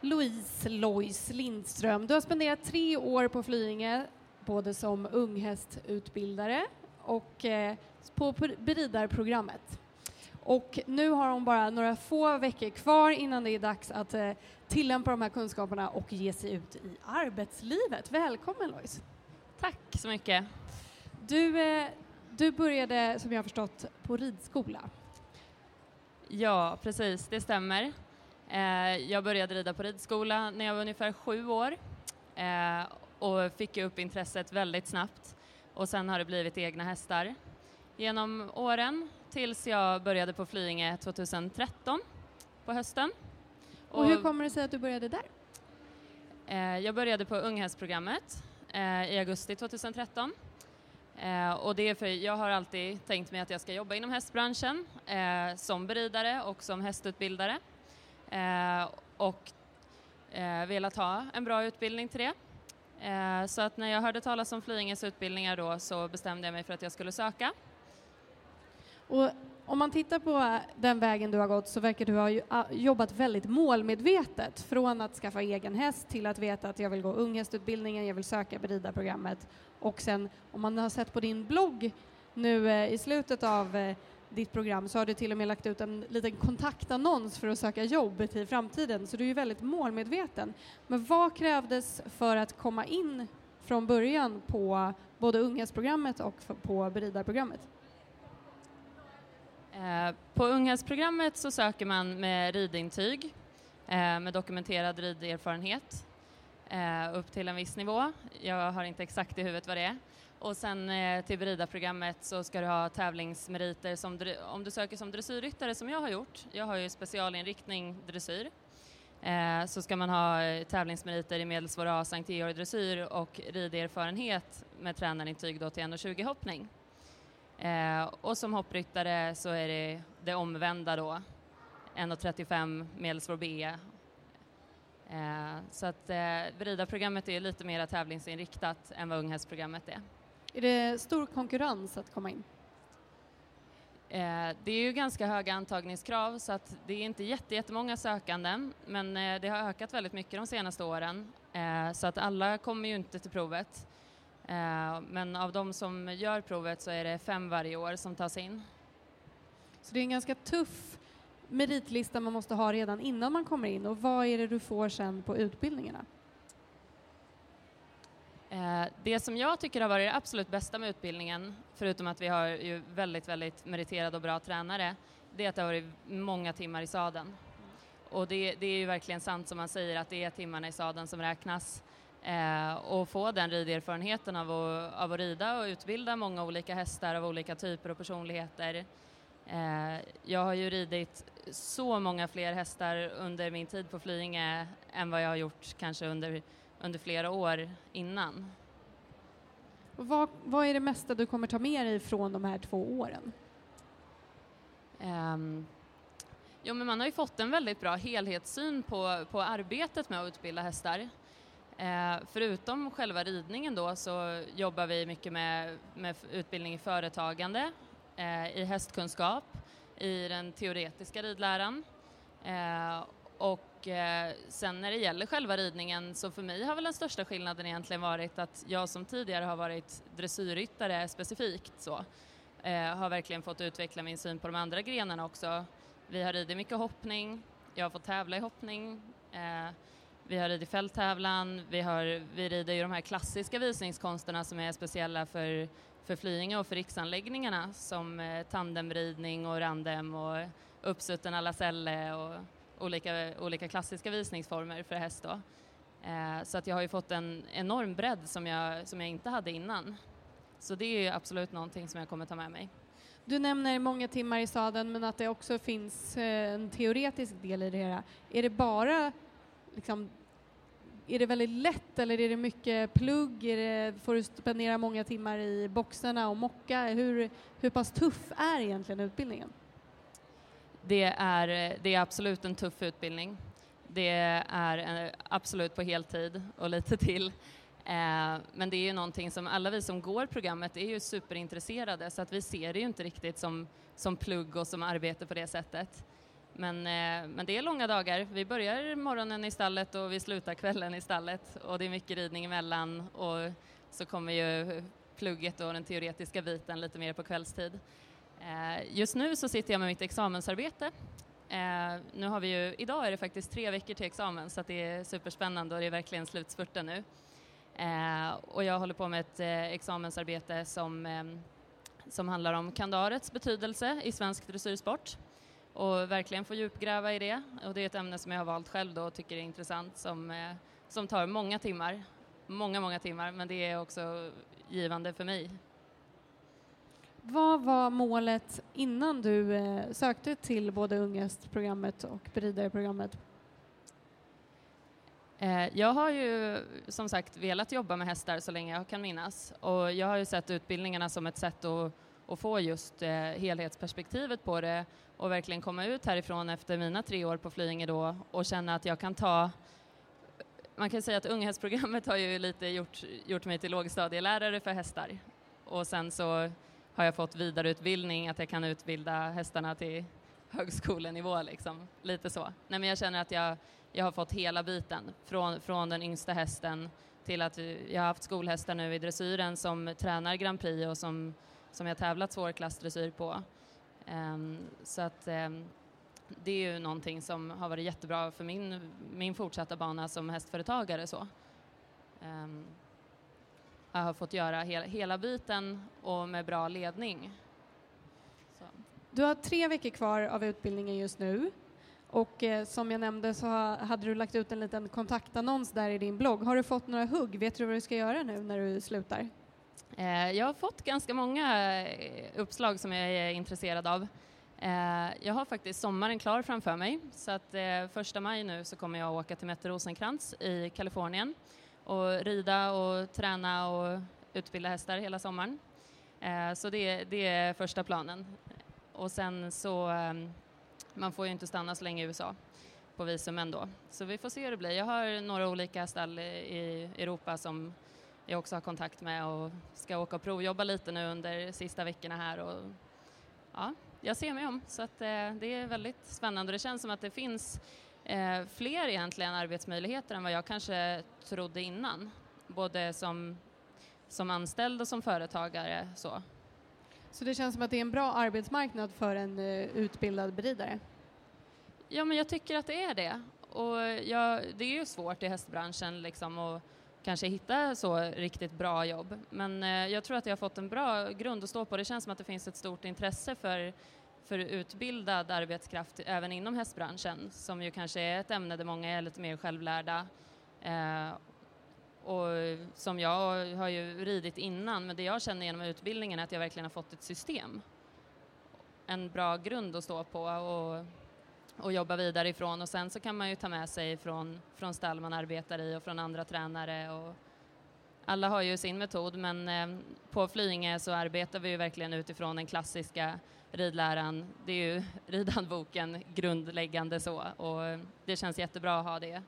Louise Lois Lindström, du har spenderat tre år på Flyinge, både som unghästutbildare och eh, på beridarprogrammet. Och nu har hon bara några få veckor kvar innan det är dags att eh, tillämpa de här kunskaperna och ge sig ut i arbetslivet. Välkommen Lois! Tack så mycket! Du, eh, du började, som jag har förstått, på ridskola. Ja, precis, det stämmer. Eh, jag började rida på ridskola när jag var ungefär sju år eh, och fick upp intresset väldigt snabbt och sen har det blivit egna hästar genom åren tills jag började på Flyinge 2013 på hösten. Och, och hur kommer det sig att du började där? Eh, jag började på unghästprogrammet i augusti 2013 Eh, och det är för jag har alltid tänkt mig att jag ska jobba inom hästbranschen eh, som beridare och som hästutbildare. Eh, och eh, velat ha en bra utbildning till det. Eh, så att när jag hörde talas om Flyinges utbildningar då så bestämde jag mig för att jag skulle söka. Och om man tittar på den vägen du har gått så verkar du ha jobbat väldigt målmedvetet från att skaffa egen häst till att veta att jag vill gå unghästutbildningen, jag vill söka beridarprogrammet och sen om man har sett på din blogg nu eh, i slutet av eh, ditt program så har du till och med lagt ut en liten kontaktannons för att söka jobb i framtiden, så du är ju väldigt målmedveten. Men vad krävdes för att komma in från början på både unghästprogrammet och på beridarprogrammet? Eh, på unghästprogrammet så söker man med ridintyg eh, med dokumenterad riderfarenhet eh, upp till en viss nivå. Jag har inte exakt i huvudet vad det är. Och sen till beridarprogrammet så ska du ha tävlingsmeriter som, om du söker som dressyrryttare som jag har gjort. Jag har ju specialinriktning dressyr. Så ska man ha tävlingsmeriter i medelsvår A, Sankt Georg dressyr och riderfarenhet med tränarintyg då till 1,20 hoppning. Eh, och som hoppryttare så är det det omvända då, 1,35 medelsvår B. Eh, så att eh, beridarprogrammet är lite mer tävlingsinriktat än vad unghästprogrammet är. Är det stor konkurrens att komma in? Eh, det är ju ganska höga antagningskrav så att det är inte jättemånga sökande men eh, det har ökat väldigt mycket de senaste åren eh, så att alla kommer ju inte till provet. Men av de som gör provet så är det fem varje år som tas in. Så det är en ganska tuff meritlista man måste ha redan innan man kommer in och vad är det du får sen på utbildningarna? Eh, det som jag tycker har varit det absolut bästa med utbildningen, förutom att vi har ju väldigt, väldigt meriterade och bra tränare, det är att det har varit många timmar i sadeln. Och det, det är ju verkligen sant som man säger att det är timmarna i sadeln som räknas. Eh, och få den riderfarenheten av att, av att rida och utbilda många olika hästar av olika typer och personligheter. Eh, jag har ju ridit så många fler hästar under min tid på Flyinge än vad jag har gjort kanske under under flera år innan. Vad, vad är det mesta du kommer ta med dig från de här två åren? Um, jo, men man har ju fått en väldigt bra helhetssyn på, på arbetet med att utbilda hästar. Eh, förutom själva ridningen då så jobbar vi mycket med, med utbildning i företagande, eh, i hästkunskap, i den teoretiska ridläran eh, och sen när det gäller själva ridningen så för mig har väl den största skillnaden egentligen varit att jag som tidigare har varit dressyrryttare specifikt så har verkligen fått utveckla min syn på de andra grenarna också. Vi har ridit mycket hoppning, jag har fått tävla i hoppning, eh, vi har ridit fälttävlan, vi, har, vi rider ju de här klassiska visningskonsterna som är speciella för, för Flyinge och för riksanläggningarna som eh, tandemridning och randem och uppsutten alla selle och olika, olika klassiska visningsformer för häst då. Eh, så att jag har ju fått en enorm bredd som jag, som jag inte hade innan. Så det är absolut någonting som jag kommer ta med mig. Du nämner många timmar i sadeln men att det också finns eh, en teoretisk del i det hela. Är det bara liksom, är det väldigt lätt eller är det mycket plugg? Är det, får du spendera många timmar i boxarna och mocka? Hur, hur pass tuff är egentligen utbildningen? Det är, det är absolut en tuff utbildning. Det är eh, absolut på heltid och lite till. Eh, men det är ju någonting som alla vi som går programmet är ju superintresserade så att vi ser det ju inte riktigt som, som plugg och som arbete på det sättet. Men, eh, men det är långa dagar. Vi börjar morgonen i stallet och vi slutar kvällen i stallet och det är mycket ridning emellan och så kommer ju plugget och den teoretiska biten lite mer på kvällstid. Eh, just nu så sitter jag med mitt examensarbete eh, nu har vi ju, idag är det faktiskt tre veckor till examen så det är superspännande och det är verkligen slutspurten nu. Och jag håller på med ett examensarbete som, som handlar om kandarets betydelse i svensk dressyrsport och verkligen få djupgräva i det. Och det är ett ämne som jag har valt själv då och tycker är intressant som, eh, som tar många timmar, många, många timmar, men det är också givande för mig vad var målet innan du eh, sökte till både Ungest-programmet och Beridare-programmet? Eh, jag har ju som sagt velat jobba med hästar så länge jag kan minnas och jag har ju sett utbildningarna som ett sätt att, och få just eh, helhetsperspektivet på det och verkligen komma ut härifrån efter mina tre år på Flyinge då och känna att jag kan ta man kan säga att unghästprogrammet har ju lite gjort, gjort mig till lågstadielärare för hästar och sen så har jag fått vidareutbildning, att jag kan utbilda hästarna till högskolenivå liksom. Lite så. Nej, men jag känner att jag, jag har fått hela biten, från, från den yngsta hästen till att jag har haft skolhästar nu i dressyren som tränar Grand Prix och som, som jag tävlat svår klassdressyr på. Um, så att um, det är ju någonting som har varit jättebra för min, min fortsatta bana som hästföretagare. Så. Um, jag har fått göra hela, hela biten och med bra ledning. Så. Du har tre veckor kvar av utbildningen just nu och eh, som jag nämnde så hade du lagt ut en liten kontaktannons där i din blogg. Har du fått några hugg? Vet du vad du ska göra nu när du slutar? Eh, jag har fått ganska många eh, uppslag som jag är intresserad av. Eh, jag har faktiskt sommaren klar framför mig så att första maj nu så kommer jag åka till Mette Rosenkrantz i Kalifornien och rida och träna och utbilda hästar hela sommaren. Så det, det, är första planen. Och sen så, man får ju inte stanna så länge i USA på visum ändå. Så vi får se hur det blir. Jag har några olika stall i Europa som jag också har kontakt med och ska åka och provjobba lite nu under sista veckorna här och ja, jag ser mig om så att eh, det är väldigt spännande. Det känns som att det finns eh, fler egentligen arbetsmöjligheter än vad jag kanske trodde innan, både som, som anställd och som företagare. Så. så det känns som att det är en bra arbetsmarknad för en uh, utbildad beridare? Ja, men jag tycker att det är det. Och jag, det är ju svårt i hästbranschen liksom att kanske hitta så riktigt bra jobb. Men eh, jag tror att jag har fått en bra grund att stå på. Det känns som att det finns ett stort intresse för för utbildad arbetskraft även inom hästbranschen som ju kanske är ett ämne där många är lite mer självlärda. Eh, och som jag har ju ridit innan, men det jag känner genom utbildningen är att jag verkligen har fått ett system. En bra grund att stå på och, och jobba vidare ifrån och sen så kan man ju ta med sig från, från stall man arbetar i och från andra tränare och alla har ju sin metod men eh, på Flyinge så arbetar vi ju verkligen utifrån den klassiska ridläran. Det är ju ridhandboken grundläggande så och det känns jättebra att ha det,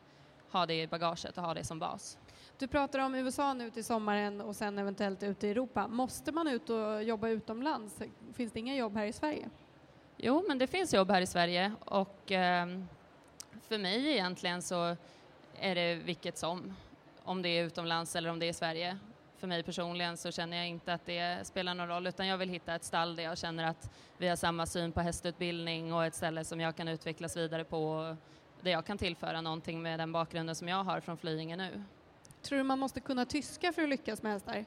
ha det i bagaget och ha det som bas. Du pratar om USA nu till sommaren och sen eventuellt ute i Europa. Måste man ut och jobba utomlands? Finns det inga jobb här i Sverige? Jo, men det finns jobb här i Sverige och eh, för mig egentligen så är det vilket som, om det är utomlands eller om det är i Sverige för mig personligen så känner jag inte att det spelar någon roll utan jag vill hitta ett stall där jag känner att vi har samma syn på hästutbildning och ett ställe som jag kan utvecklas vidare på där jag kan tillföra någonting med den bakgrunden som jag har från Flyinge nu. Tror du man måste kunna tyska för att lyckas med hästar?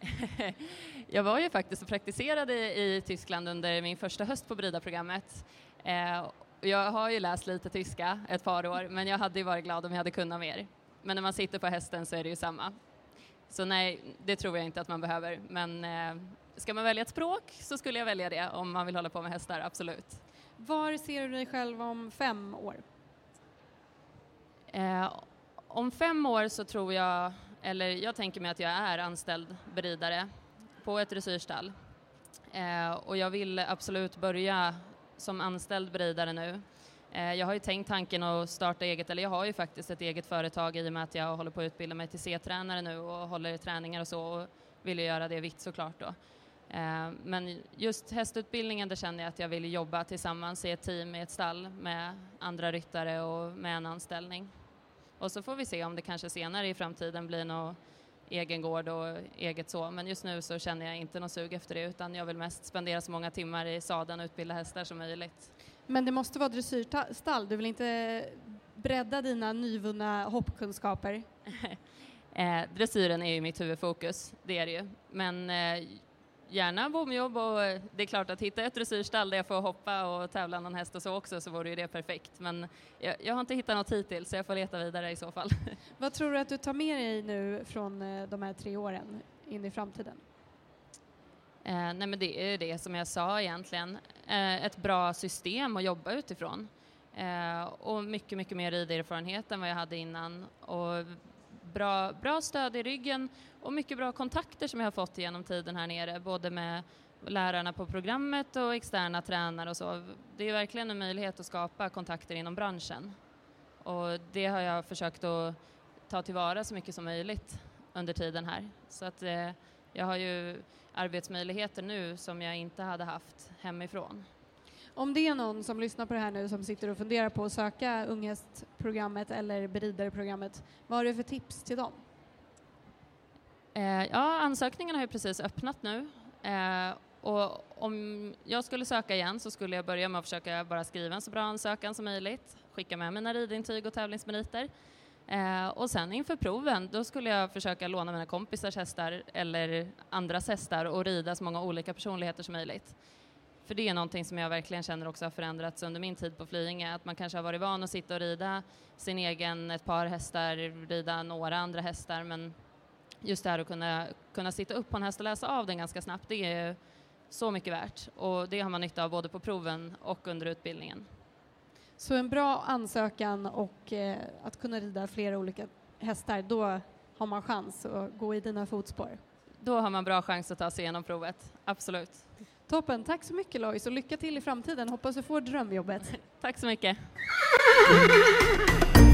jag var ju faktiskt och praktiserade i Tyskland under min första höst på Brida-programmet. Eh, jag har ju läst lite tyska ett par år men jag hade ju varit glad om jag hade kunnat mer. Men när man sitter på hästen så är det ju samma. Så nej, det tror jag inte att man behöver. Men eh, ska man välja ett språk så skulle jag välja det om man vill hålla på med hästar, absolut. Var ser du dig själv om fem år? Eh, om fem år så tror jag, eller jag tänker mig att jag är anställd beridare på ett dressyrstall. Eh, och jag vill absolut börja som anställd beridare nu. Eh, jag har ju tänkt tanken att starta eget, eller jag har ju faktiskt ett eget företag i och med att jag håller på att utbilda mig till C-tränare nu och håller träningar och så och vill ju göra det vitt såklart då. Eh, men just hästutbildningen, där känner jag att jag vill jobba tillsammans i ett team i ett stall med andra ryttare och med en anställning. Och så får vi se om det kanske senare i framtiden blir någon egen gård och eget så, men just nu så känner jag inte något sug efter det utan jag vill mest spendera så många timmar i sadeln och utbilda hästar som möjligt. Men det måste vara dressyrstall, du vill inte bredda dina nyvunna hoppkunskaper? eh, dressyren är ju mitt huvudfokus, det är det ju. Men eh, gärna bomjobb och det är klart att hitta ett dressyrstall där jag får hoppa och tävla någon häst och så också så vore ju det perfekt. Men jag, jag, har inte hittat något hittills så jag får leta vidare i så fall. Vad tror du att du tar med dig nu från eh, de här tre åren in i framtiden? Eh, nej men det är det som jag sa egentligen, eh, ett bra system att jobba utifrån. Eh, och mycket, mycket mer riderfarenhet än vad jag hade innan. Och bra, bra stöd i ryggen och mycket bra kontakter som jag har fått genom tiden här nere, både med lärarna på programmet och externa tränare och så. Det är verkligen en möjlighet att skapa kontakter inom branschen. Och det har jag försökt att ta tillvara så mycket som möjligt under tiden här. Så att eh, jag har ju arbetsmöjligheter nu som jag inte hade haft hemifrån. Om det är någon som lyssnar på det här nu som sitter och funderar på att söka unghästprogrammet eller beridarprogrammet, vad har du för tips till dem? Eh, ja, ansökningen har ju precis öppnat nu eh, och om jag skulle söka igen så skulle jag börja med att försöka bara skriva en så bra ansökan som möjligt, skicka med mina ridintyg och tävlingsmeriter Eh, och sen inför proven, då skulle jag försöka låna mina kompisars hästar eller andras hästar och rida så många olika personligheter som möjligt. För det är någonting som jag verkligen känner också har förändrats under min tid på Flyinge, att man kanske har varit van att sitta och rida sin egen, ett par hästar, rida några andra hästar, men just det här att kunna, kunna sitta upp på en häst och läsa av den ganska snabbt, det är så mycket värt och det har man nytta av både på proven och under utbildningen. Så en bra ansökan och eh, att kunna rida flera olika hästar, då har man chans att gå i dina fotspår? Då har man bra chans att ta sig igenom provet, absolut. Toppen, tack så mycket Lois och lycka till i framtiden. Hoppas du får drömjobbet. tack så mycket.